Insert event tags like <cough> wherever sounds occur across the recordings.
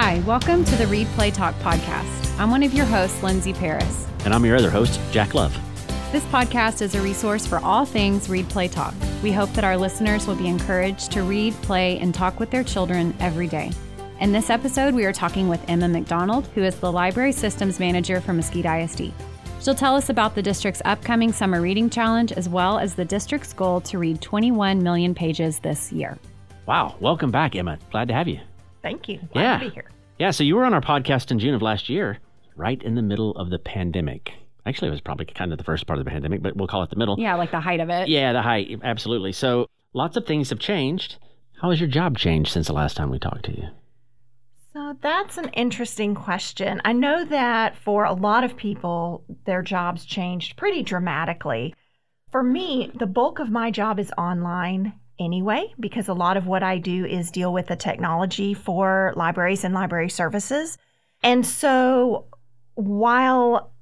Hi, welcome to the Read Play Talk podcast. I'm one of your hosts, Lindsay Paris. And I'm your other host, Jack Love. This podcast is a resource for all things Read Play Talk. We hope that our listeners will be encouraged to read, play, and talk with their children every day. In this episode, we are talking with Emma McDonald, who is the Library Systems Manager for Mesquite ISD. She'll tell us about the district's upcoming summer reading challenge as well as the district's goal to read 21 million pages this year. Wow. Welcome back, Emma. Glad to have you. Thank you. Glad yeah. to be here. Yeah. So you were on our podcast in June of last year, right in the middle of the pandemic. Actually, it was probably kind of the first part of the pandemic, but we'll call it the middle. Yeah, like the height of it. Yeah, the height. Absolutely. So lots of things have changed. How has your job changed since the last time we talked to you? So that's an interesting question. I know that for a lot of people, their jobs changed pretty dramatically. For me, the bulk of my job is online anyway, because a lot of what I do is deal with the technology for libraries and library services. And so while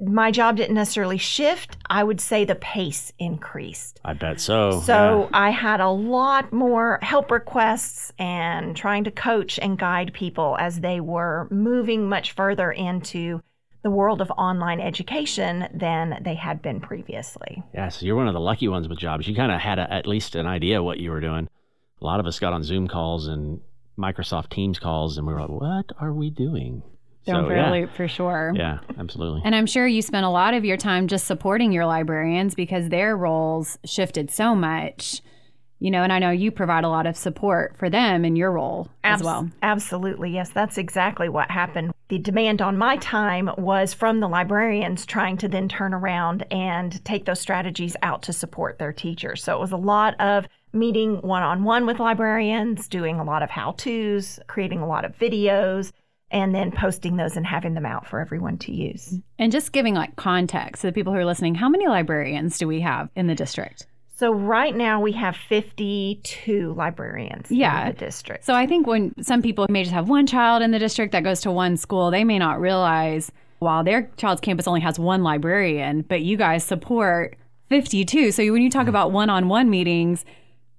my job didn't necessarily shift, I would say the pace increased. I bet so. So yeah. I had a lot more help requests and trying to coach and guide people as they were moving much further into the world of online education than they had been previously. Yeah, so you're one of the lucky ones with jobs. You kind of had a, at least an idea what you were doing. A lot of us got on Zoom calls and Microsoft Teams calls, and we were like, what are we doing? Don't so, really, yeah. for sure. Yeah, absolutely. And I'm sure you spent a lot of your time just supporting your librarians because their roles shifted so much. You know, and I know you provide a lot of support for them in your role Abs- as well. Absolutely. Yes, that's exactly what happened. The demand on my time was from the librarians trying to then turn around and take those strategies out to support their teachers. So it was a lot of meeting one on one with librarians, doing a lot of how to's, creating a lot of videos, and then posting those and having them out for everyone to use. And just giving like context to the people who are listening, how many librarians do we have in the district? So right now we have 52 librarians Yeah. in the district. So I think when some people may just have one child in the district that goes to one school, they may not realize while their child's campus only has one librarian, but you guys support 52. So when you talk mm-hmm. about one-on-one meetings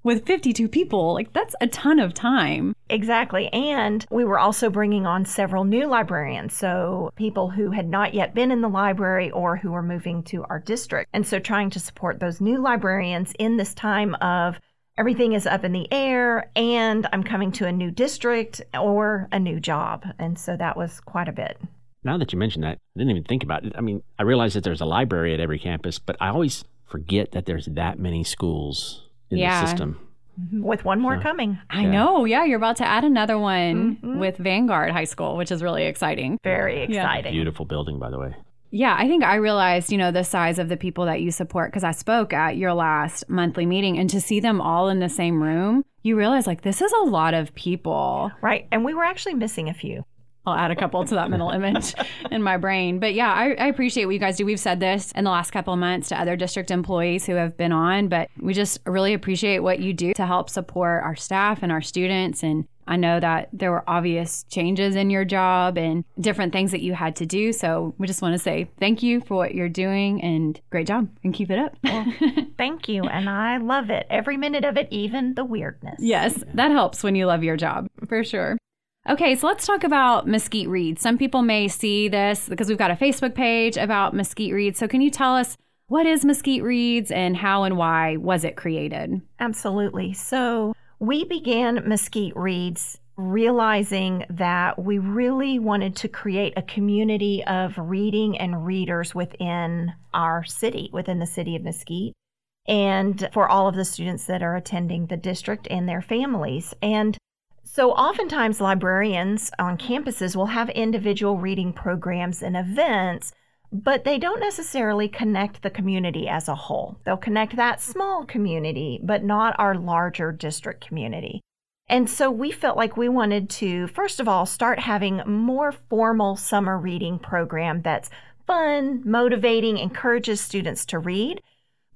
with 52 people, like that's a ton of time. Exactly. And we were also bringing on several new librarians. So people who had not yet been in the library or who were moving to our district. And so trying to support those new librarians in this time of everything is up in the air and I'm coming to a new district or a new job. And so that was quite a bit. Now that you mention that, I didn't even think about it. I mean, I realize that there's a library at every campus, but I always forget that there's that many schools in Yeah. the system. With one more So- coming. I Yeah. know. Yeah, you're about to add another one Mhm. with Vanguard High School, which is really exciting. Very Yeah. exciting. Beautiful building, by the way. Yeah, I think I realized, you know, the size of the people that you support because I spoke at your last monthly meeting and to see them all in the same room, you realize like this is a lot of people. Right. And we were actually missing a few. I'll add a couple to that mental image <laughs> in my brain. But yeah, I, I appreciate what you guys do. We've said this in the last couple of months to other district employees who have been on, but we just really appreciate what you do to help support our staff and our students. And I know that there were obvious changes in your job and different things that you had to do. So we just want to say thank you for what you're doing and great job and keep it up. <laughs> Thank you. And I love it. Every minute of it, even the weirdness. Yes, that helps when you love your job, for sure. Okay, so let's talk about Mesquite Reads. Some people may see this because we've got a Facebook page about Mesquite Reads. So can you tell us what is Mesquite Reads and how and why was it created? Absolutely. So we began Mesquite Reads realizing that we really wanted to create a community of reading and readers within our city, within the city of Mesquite, and for all of the students that are attending the district and their families. And so, oftentimes, librarians on campuses will have individual reading programs and events, but they don't necessarily connect the community as a whole. They'll connect that small community, but not our larger district community. And so, we felt like we wanted to, first of all, start having more formal summer reading program that's fun, motivating, encourages students to read.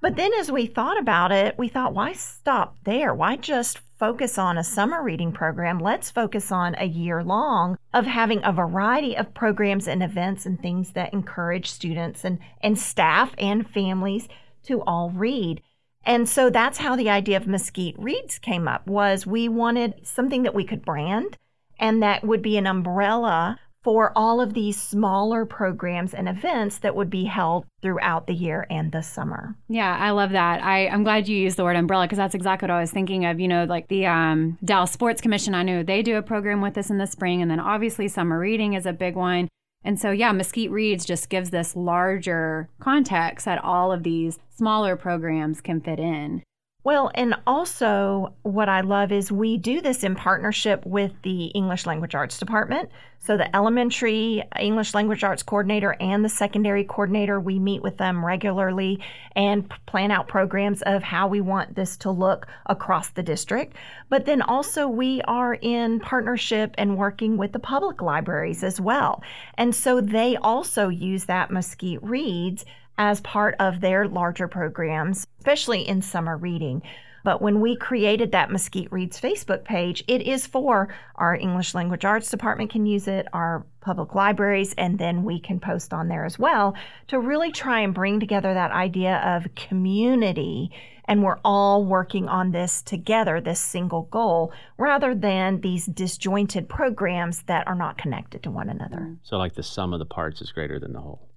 But then as we thought about it, we thought, why stop there? Why just focus on a summer reading program? Let's focus on a year long of having a variety of programs and events and things that encourage students and, and staff and families to all read. And so that's how the idea of Mesquite Reads came up was we wanted something that we could brand And that would be an umbrella for all of these smaller programs and events that would be held throughout the year and the summer. Yeah, I love that. I, I'm glad you used the word umbrella because that's exactly what I was thinking of. You know, like the um, Dallas Sports Commission, I know they do a program with us in the spring. And then obviously, summer reading is a big one. And so, yeah, Mesquite Reads just gives this larger context that all of these smaller programs can fit in. Well, and also what I love is we do this in partnership with the English Language Arts Department. So the elementary English Language Arts coordinator and the secondary coordinator, we meet with them regularly and plan out programs of how we want this to look across the district. But then also we are in partnership and working with the public libraries as well. And so they also use that Mesquite Reads as part of their larger programs, especially in summer reading. But when we created that Mesquite Reads Facebook page, it is for our English Language Arts Department can use it, our public libraries, and then we can post on there as well to really try and bring together that idea of community. And we're all working on this together, this single goal, rather than these disjointed programs that are not connected to one another. So, like the sum of the parts is greater than the whole.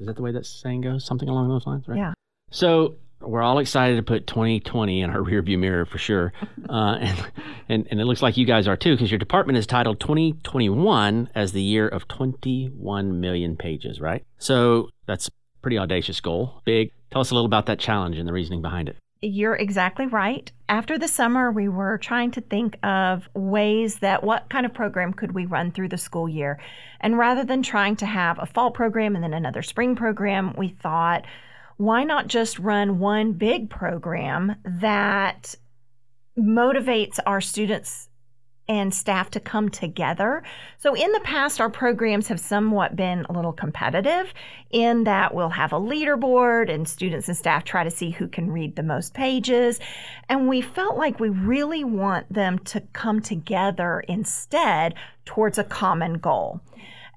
Is that the way that saying goes? Something along those lines, right? Yeah. So we're all excited to put 2020 in our <laughs> rearview mirror for sure, <laughs> uh, and, and and it looks like you guys are too, because your department is titled 2021 as the year of 21 million pages, right? So that's pretty audacious goal, big. Tell us a little about that challenge and the reasoning behind it. You're exactly right. After the summer, we were trying to think of ways that what kind of program could we run through the school year. And rather than trying to have a fall program and then another spring program, we thought, why not just run one big program that motivates our students and staff to come together. So, in the past, our programs have somewhat been a little competitive in that we'll have a leaderboard and students and staff try to see who can read the most pages. And we felt like we really want them to come together instead towards a common goal.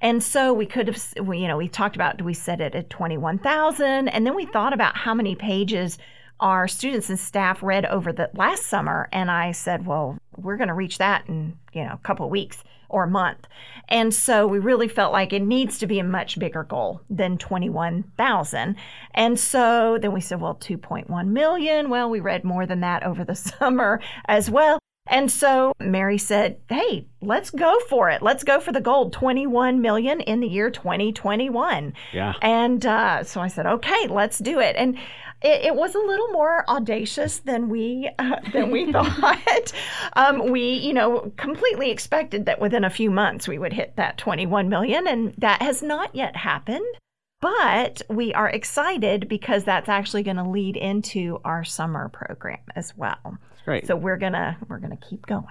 And so we could have, you know, we talked about we set it at 21,000? And then we thought about how many pages our students and staff read over the last summer and i said well we're going to reach that in you know a couple of weeks or a month. And so we really felt like it needs to be a much bigger goal than 21000 and so then we said well 2.1 million. Well we read more than that over the <laughs> summer as well and so Mary said, "Hey, let's go for it. Let's go for the gold, 21 million in the year 2021." Yeah. And uh, so I said, "Okay, let's do it." And it, it, was a little more audacious than we uh, than we <laughs> thought. Um, we, you know, completely expected that within a few months we would hit that 21 million, and that has not yet happened. But we are excited because that's actually going to lead into our summer program as well. Great. So we're gonna we're gonna keep going.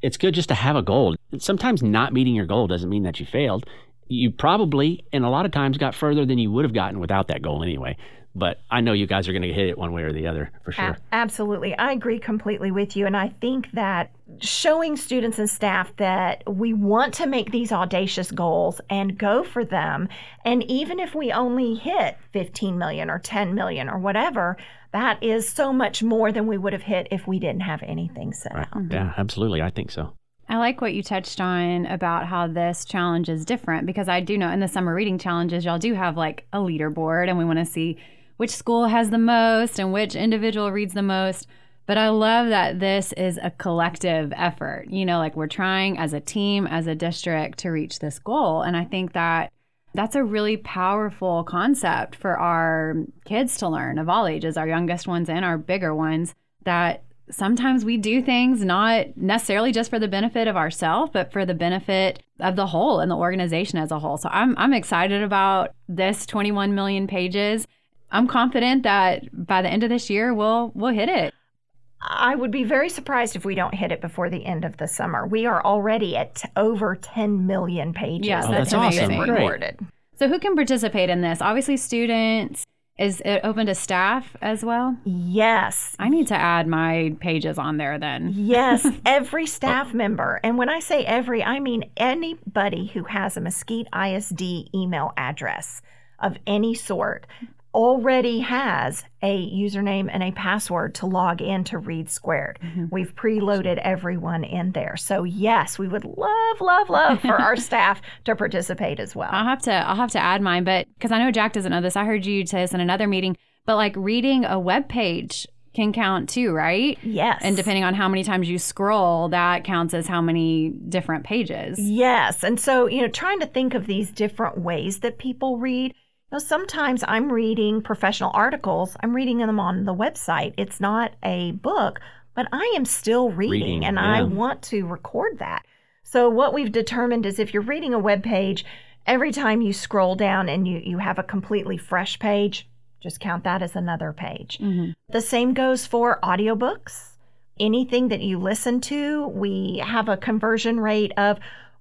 It's good just to have a goal. Sometimes not meeting your goal doesn't mean that you failed. You probably, and a lot of times, got further than you would have gotten without that goal anyway but I know you guys are going to hit it one way or the other for sure. A- absolutely. I agree completely with you. And I think that showing students and staff that we want to make these audacious goals and go for them. And even if we only hit 15 million or 10 million or whatever, that is so much more than we would have hit if we didn't have anything set right. out. Mm-hmm. Yeah, absolutely. I think so. I like what you touched on about how this challenge is different because I do know in the summer reading challenges, y'all do have like a leaderboard and we want to see which school has the most and which individual reads the most. But I love that this is a collective effort. You know, like we're trying as a team, as a district to reach this goal. And I think that that's a really powerful concept for our kids to learn of all ages, our youngest ones and our bigger ones, that sometimes we do things not necessarily just for the benefit of ourselves, but for the benefit of the whole and the organization as a whole. So I'm, I'm excited about this 21 million pages. I'm confident that by the end of this year we'll we'll hit it. I would be very surprised if we don't hit it before the end of the summer. We are already at over 10 million pages yes, oh, that's, that's amazing. awesome. recorded. So who can participate in this? Obviously students. Is it open to staff as well? Yes. I need to add my pages on there then. Yes, <laughs> every staff member. And when I say every, I mean anybody who has a Mesquite ISD email address of any sort already has a username and a password to log in to Read Squared. Mm-hmm. We've preloaded everyone in there. So yes, we would love, love, love for our <laughs> staff to participate as well. I'll have to I'll have to add mine, but because I know Jack doesn't know this, I heard you say this in another meeting. But like reading a web page can count too, right? Yes. And depending on how many times you scroll, that counts as how many different pages. Yes. And so, you know, trying to think of these different ways that people read. You know, sometimes I'm reading professional articles, I'm reading them on the website. It's not a book, but I am still reading, reading and yeah. I want to record that. So, what we've determined is if you're reading a web page, every time you scroll down and you, you have a completely fresh page, just count that as another page. Mm-hmm. The same goes for audiobooks. Anything that you listen to, we have a conversion rate of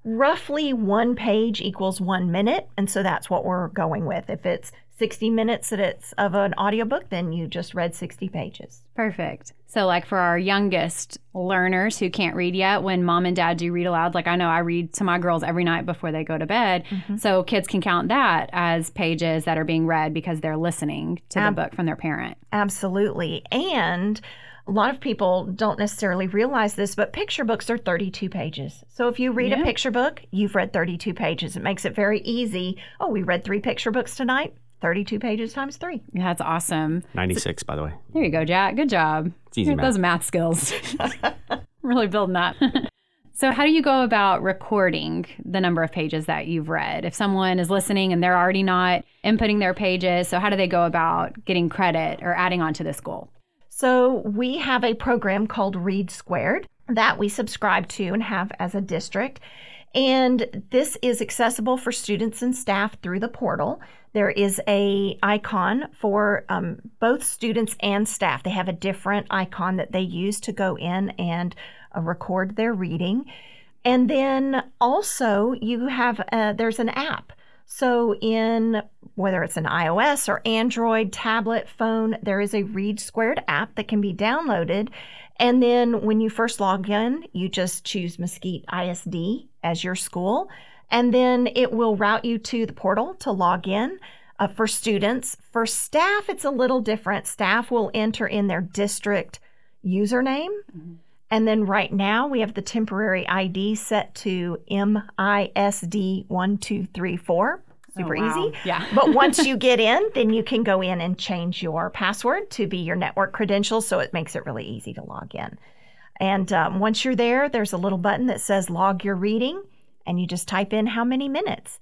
roughly one page equals one minute. And so that's what we're going with. If it's 60 minutes that it's of an audiobook, then you just read 60 pages. Perfect. So, like for our youngest learners who can't read yet, when mom and dad do read aloud, like I know I read to my girls every night before they go to bed. Mm-hmm. So, kids can count that as pages that are being read because they're listening to Ab- the book from their parent. Absolutely. And a lot of people don't necessarily realize this, but picture books are 32 pages. So if you read yeah. a picture book, you've read 32 pages. It makes it very easy. Oh, we read three picture books tonight. 32 pages times three. Yeah, that's awesome. 96, by the way. There you go, Jack. Good job. It's easy math. Those math skills. <laughs> <laughs> really building that. <laughs> so, how do you go about recording the number of pages that you've read? If someone is listening and they're already not inputting their pages, so how do they go about getting credit or adding on to this goal? So, we have a program called Read Squared that we subscribe to and have as a district. And this is accessible for students and staff through the portal. There is a icon for um, both students and staff. They have a different icon that they use to go in and uh, record their reading. And then also you have uh, there's an app. So in whether it's an iOS or Android tablet phone, there is a Read Squared app that can be downloaded. And then when you first log in, you just choose Mesquite ISD as your school and then it will route you to the portal to log in. Uh, for students, for staff, it's a little different. Staff will enter in their district username. Mm-hmm. And then right now we have the temporary ID set to MISD1234. Super oh, wow. easy. Yeah. but <laughs> once you get in, then you can go in and change your password to be your network credentials. So it makes it really easy to log in. And um, once you're there, there's a little button that says log your reading and you just type in how many minutes.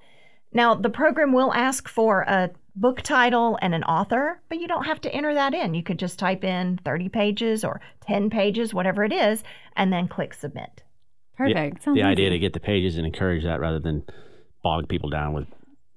Now, the program will ask for a book title and an author, but you don't have to enter that in. You could just type in 30 pages or 10 pages, whatever it is, and then click submit. Perfect. The, the idea to get the pages and encourage that rather than bog people down with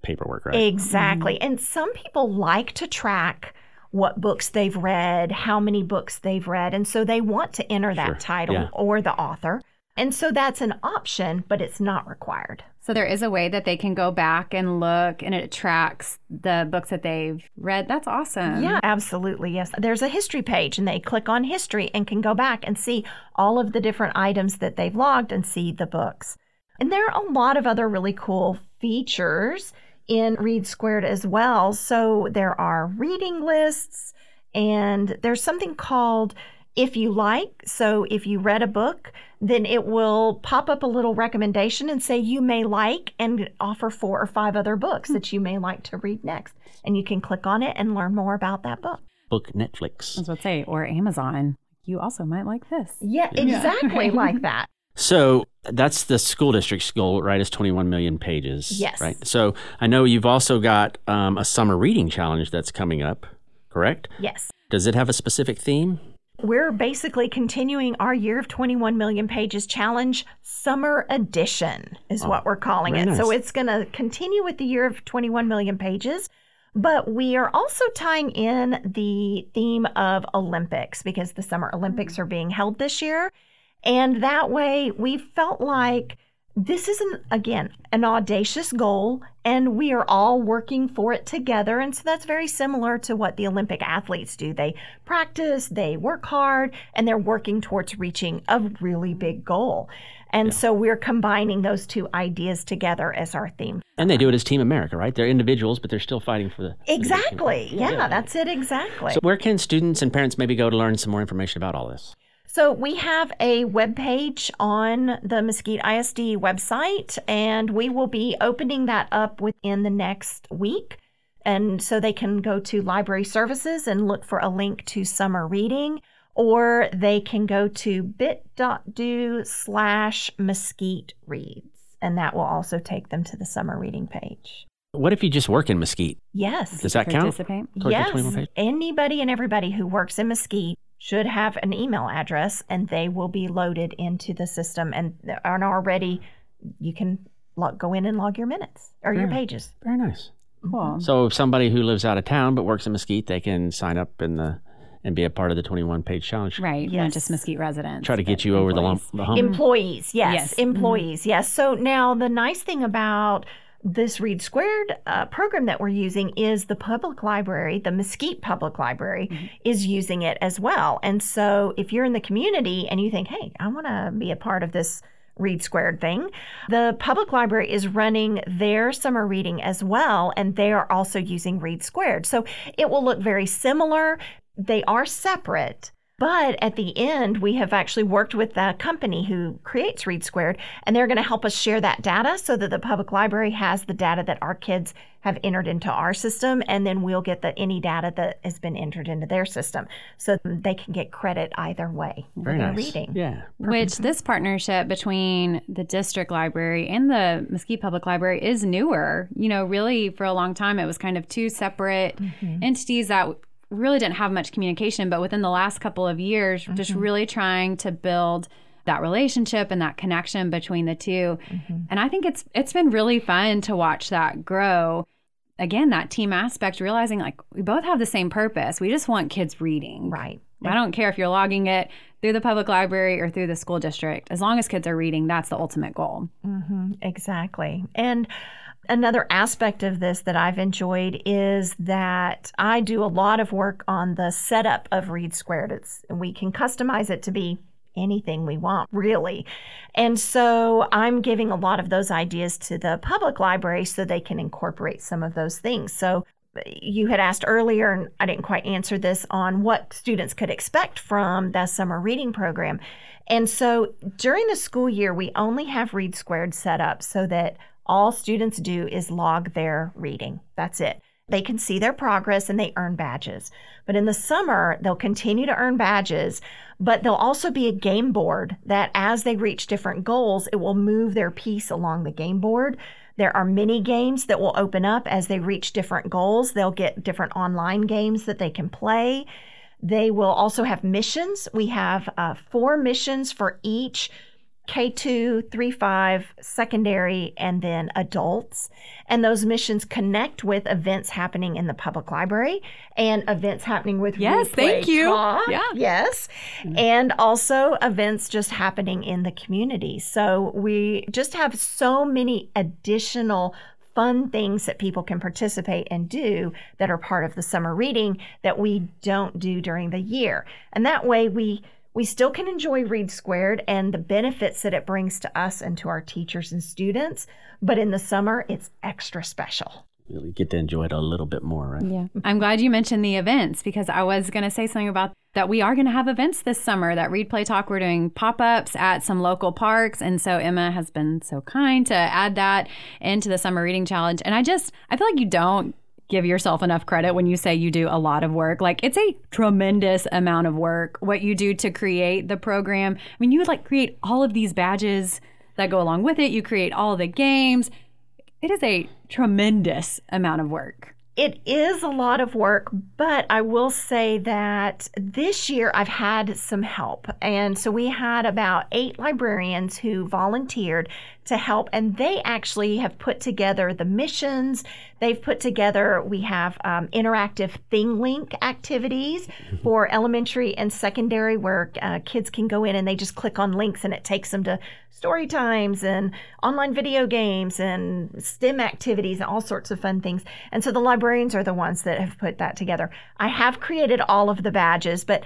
paperwork, right? Exactly. Mm-hmm. And some people like to track what books they've read, how many books they've read, and so they want to enter that sure. title yeah. or the author. And so that's an option, but it's not required. So there is a way that they can go back and look and it tracks the books that they've read. That's awesome. Yeah, absolutely. Yes. There's a history page and they click on history and can go back and see all of the different items that they've logged and see the books. And there are a lot of other really cool features in Read Squared as well. So there are reading lists and there's something called if you like. So if you read a book, then it will pop up a little recommendation and say you may like and offer four or five other books that you may like to read next. And you can click on it and learn more about that book. Book Netflix. I was about to say, or Amazon. You also might like this. Yeah, exactly yeah. <laughs> like that. So that's the school district's goal, right? Is 21 million pages. Yes. Right. So I know you've also got um, a summer reading challenge that's coming up, correct? Yes. Does it have a specific theme? We're basically continuing our year of 21 million pages challenge summer edition is oh, what we're calling it. Nice. So it's going to continue with the year of 21 million pages, but we are also tying in the theme of Olympics because the Summer Olympics mm. are being held this year. And that way we felt like this is an again an audacious goal and we are all working for it together and so that's very similar to what the olympic athletes do they practice they work hard and they're working towards reaching a really big goal And so we're combining those two ideas together as our theme. And they do it as Team America, right? They're individuals, but they're still fighting for the. for the. Exactly. Yeah, that's it exactly. So, where can students and parents maybe go to learn some more information about all this? So we have a web page on the Mesquite ISD website, and we will be opening that up within the next week. And so they can go to library services and look for a link to summer reading, or they can go to bit.do slash mesquite reads, and that will also take them to the summer reading page. What if you just work in Mesquite? Yes. Does that count? Participate. Yes, anybody and everybody who works in Mesquite should have an email address and they will be loaded into the system and are already you can log, go in and log your minutes or your pages. Very nice. Cool. So, if somebody who lives out of town but works in Mesquite, they can sign up in the and be a part of the 21 page challenge. Right. Not just Mesquite residents. Try to get but you over the, lump, employees. the hump. Employees, yes, Yes. Mhm. employees, yes. So now the nice thing about this Read Squared uh, program that we're using is the public library, the Mesquite Public Library, Mhm. is using it as well. And so if you're in the community and you think, hey, I want to be a part of this Read Squared thing, the public library is running their summer reading as well, and they are also using Read Squared. So it will look very similar. They are separate. But at the end, we have actually worked with the company who creates Read Squared, and they're going to help us share that data so that the public library has the data that our kids have entered into our system, and then we'll get the any data that has been entered into their system, so they can get credit either way for Very their nice. reading. Yeah. Which this partnership between the district library and the Mesquite Public Library is newer. You know, really for a long time, it was kind of two separate Mhm. entities that really didn't have much communication. But within the last couple of years, just Mhm. really trying to build that relationship and that connection between the two. Mhm. And I think it's it's been really fun to watch that grow. Again, that team aspect, realizing like we both have the same purpose. We just want kids reading. Right. I don't care if you're logging it through the public library or through the school district. As long as kids are reading, that's the ultimate goal. hmm exactly. And another aspect of this that I've enjoyed is that I do a lot of work on the setup of Read Squared. It's we can customize it to be anything we want, really. And so I'm giving a lot of those ideas to the public library so they can incorporate some of those things. So eh, you had asked earlier, and I didn't quite answer this on what students could expect from the summer reading program. And so during the school year, we only have Read Squared set up so that all students do is log their reading. That's it. They can see their progress and they earn badges. But in the summer, they'll continue to earn badges, but there'll also be a game board that as they reach different goals, it will move their piece along the game board. There are mini games that will open up as they reach different goals. They'll get different online games that they can play. They will also have missions. We have uh, four missions for each K2, 3 5, secondary, and then adults. And those missions connect with events happening in the public library and events happening with Yes, thank you. Talk. Yeah. Yes. Mhm. And also events just happening in the community. So we just have so many additional fun things that people can participate and do that are part of the summer reading that we don't do during the year. And that way we we still can enjoy Read Squared and the benefits that it brings to us and to our teachers and students, but in the summer it's extra special. Really get to enjoy it a little bit more, right? Yeah. I'm glad you mentioned the events because I was going to say something about that we are going to have events this summer that Read Play Talk we're doing pop-ups at some local parks and so Emma has been so kind to add that into the summer reading challenge and I just I feel like you don't give yourself enough credit when you say you do a lot of work. Like it's a tremendous amount of work what you do to create the program. I mean, you would like create all of these badges that go along with it. You create all the games. It is a tremendous amount of work. It is a lot of work, but I will say that this year I've had some help. And so we had about eight librarians who volunteered to help, and they actually have put together the missions. They've put together, we have um, interactive Thing Link activities for elementary and secondary where uh, kids can go in and they just click on links and it takes them to story times and online video games and STEM activities and all sorts of fun things. And so the librarians are the ones that have put that together. I have created all of the badges, but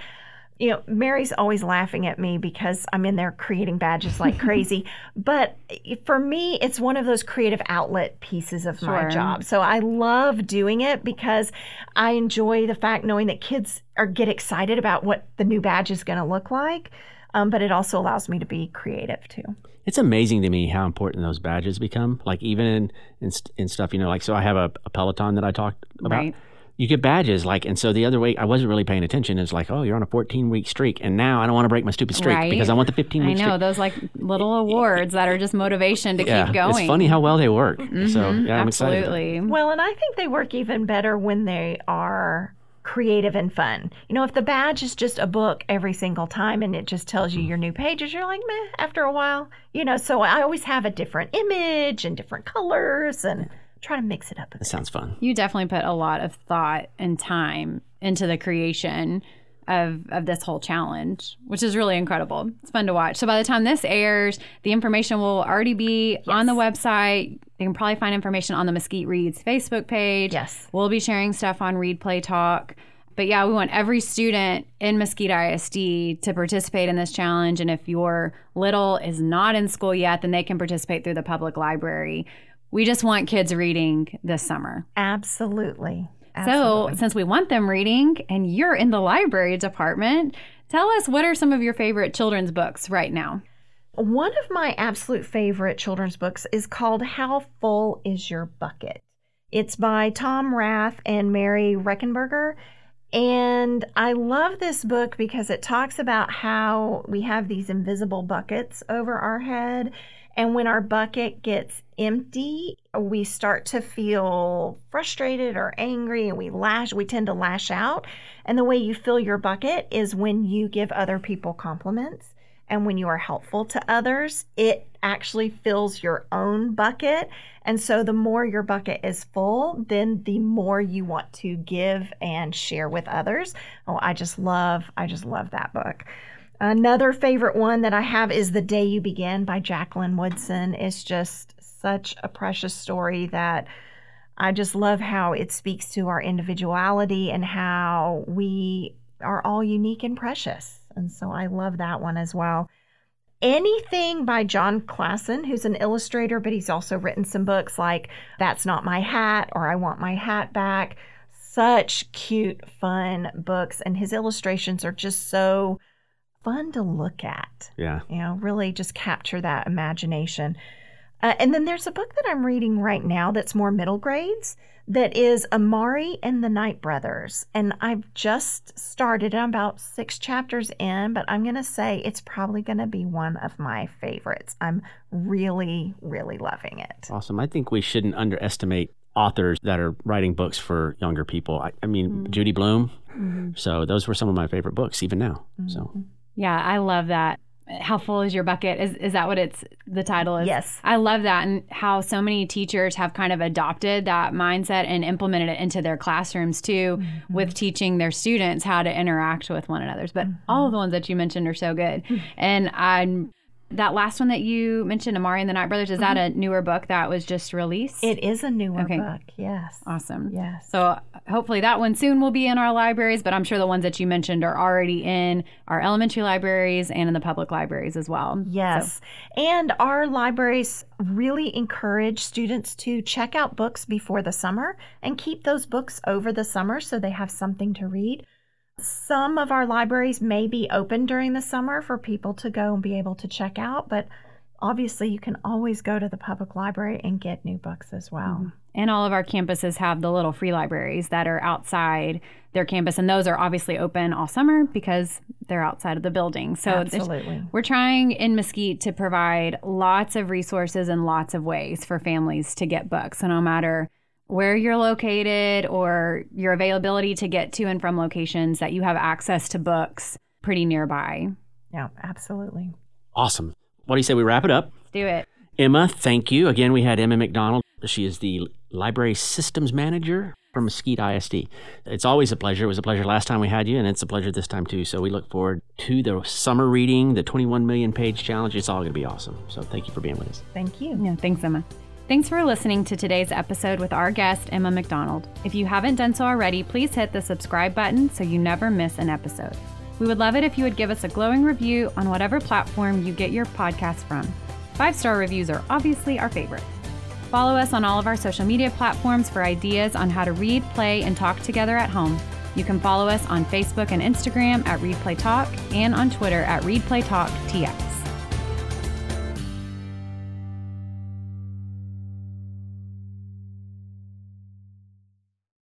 you know, Mary's always laughing at me because I'm in there creating badges like <laughs> crazy. but for me, it's one of those creative outlet pieces of my job. So I love doing it because I enjoy the fact knowing that kids are get excited about what the new badge is going to look like. Um, but it also allows me to be creative too. It's amazing to me how important those badges become. Like even in in, in stuff, you know, like so I have a, a Peloton that I talked about. Right. You get badges, like, and so the other way I wasn't really paying attention. It's like, oh, you're on a 14 week streak, and now I don't want to break my stupid streak Right. because I want the 15 I know streak. those like little awards that are just motivation to yeah, keep going. it's funny how well they work. So Mhm, yeah, I'm excited. Absolutely. Well, and I think they work even better when they are creative and fun. You know, if the badge is just a book every single time and it just tells you your new pages, you're like, meh, after a while. You know, so I always have a different image and different colors and try to mix it up a That bit. sounds fun. You definitely put a lot of thought and time into the creation of, of this whole challenge, which is really incredible. It's fun to watch. So by the time this airs, the information will already be on the website. You can probably find information on the Mesquite Reads Facebook page. Yes. We'll be sharing stuff on Read Play Talk. But yeah, we want every student in Mesquite ISD to participate in this challenge. And if your little is not in school yet, then they can participate through the public library. We just want kids reading this summer. Absolutely. So, since we want them reading and you're in the library department, tell us what are some of your favorite children's books right now? One of my absolute favorite children's books is called How Full Is Your Bucket? It's by Tom Rath and Mary Reckmeyer. And I love this book because it talks about how we have these invisible buckets over our head. And when our bucket gets empty, we start to feel frustrated or angry and we lash, we tend to lash out. And the way you fill your bucket is when you give other people compliments and when you are helpful to others, it actually fills your own bucket. And so the more your bucket is full, then the more you want to give and share with others. Oh, I just love, I just love that book. Another favorite one that I have is The Day You Begin by Jacqueline Woodson. It's just such a precious story that I just love how it speaks to our individuality and how we are all unique and precious. And so I love that one as well. Anything by Jon Klassen, who's an illustrator, but he's also written some books like That's Not My Hat or I Want My Hat Back. Such cute, fun books. And his illustrations are just so fun to look at Yeah. you know, really just capture that imagination. Uh, and then there's a book that I'm reading right now that's more middle grades that is Amari and the Night Brothers. And I've just started, I'm about six chapters in, but I'm going to say it's probably going to be one of my favorites. I'm really, really loving it. Awesome. I think we shouldn't underestimate authors that are writing books for younger people. I, I mean, mm-hmm. Judy Blume. Mm-hmm. So those were some of my favorite books, even now. So mm-hmm. Yeah, I love that. How full is your bucket? Is is that what it's the title is? Yes. I love that and how so many teachers have kind of adopted that mindset and implemented it into their classrooms too mm-hmm. with teaching their students how to interact with one another. But mm-hmm. all of the ones that you mentioned are so good. <laughs> and I that last one that you mentioned, Amari and the Night Brothers, is that mm-hmm. a newer book that was just released? It is a newer Okay. book. Yes. awesome. Yes. So hopefully that one soon will be in our libraries, but I'm sure the ones that you mentioned are already in our elementary libraries and in the public libraries as well. Yes. And our libraries really encourage students to check out books before the summer and keep those books over the summer so they have something to read. Some of our libraries may be open during the summer for people to go and be able to check out, but obviously you can always go to the public library and get new books as well. Mm-hmm. And all of our campuses have the little free libraries that are outside their campus, and those are obviously open all summer because they're outside of the building. So Absolutely. we're trying in Mesquite to provide lots of resources and lots of ways for families to get books. So no matter where you're located or your availability to get to and from locations, that you have access to books pretty nearby. Yeah, absolutely. awesome. What do you say we wrap it up? Let's do it. Emma, thank you. Again, we had Emma McDonald. She is the library systems manager from Mesquite ISD. It's always a pleasure. It was a pleasure last time we had you, and it's a pleasure this time too. So we look forward to the summer reading, the 21 million page challenge. It's all going to be awesome. So thank you for being with us. Thank you. Yeah, thanks, Emma. Thanks for listening to today's episode with our guest, Emma McDonald. If you haven't done so already, please hit the subscribe button so you never miss an episode. We would love it if you would give us a glowing review on whatever platform you get your podcast from. Five star reviews are obviously our favorite. Follow us on all of our social media platforms for ideas on how to read, play, and talk together at home. You can follow us on Facebook and Instagram at Read Play Talk and on Twitter at Read Play Talk TX.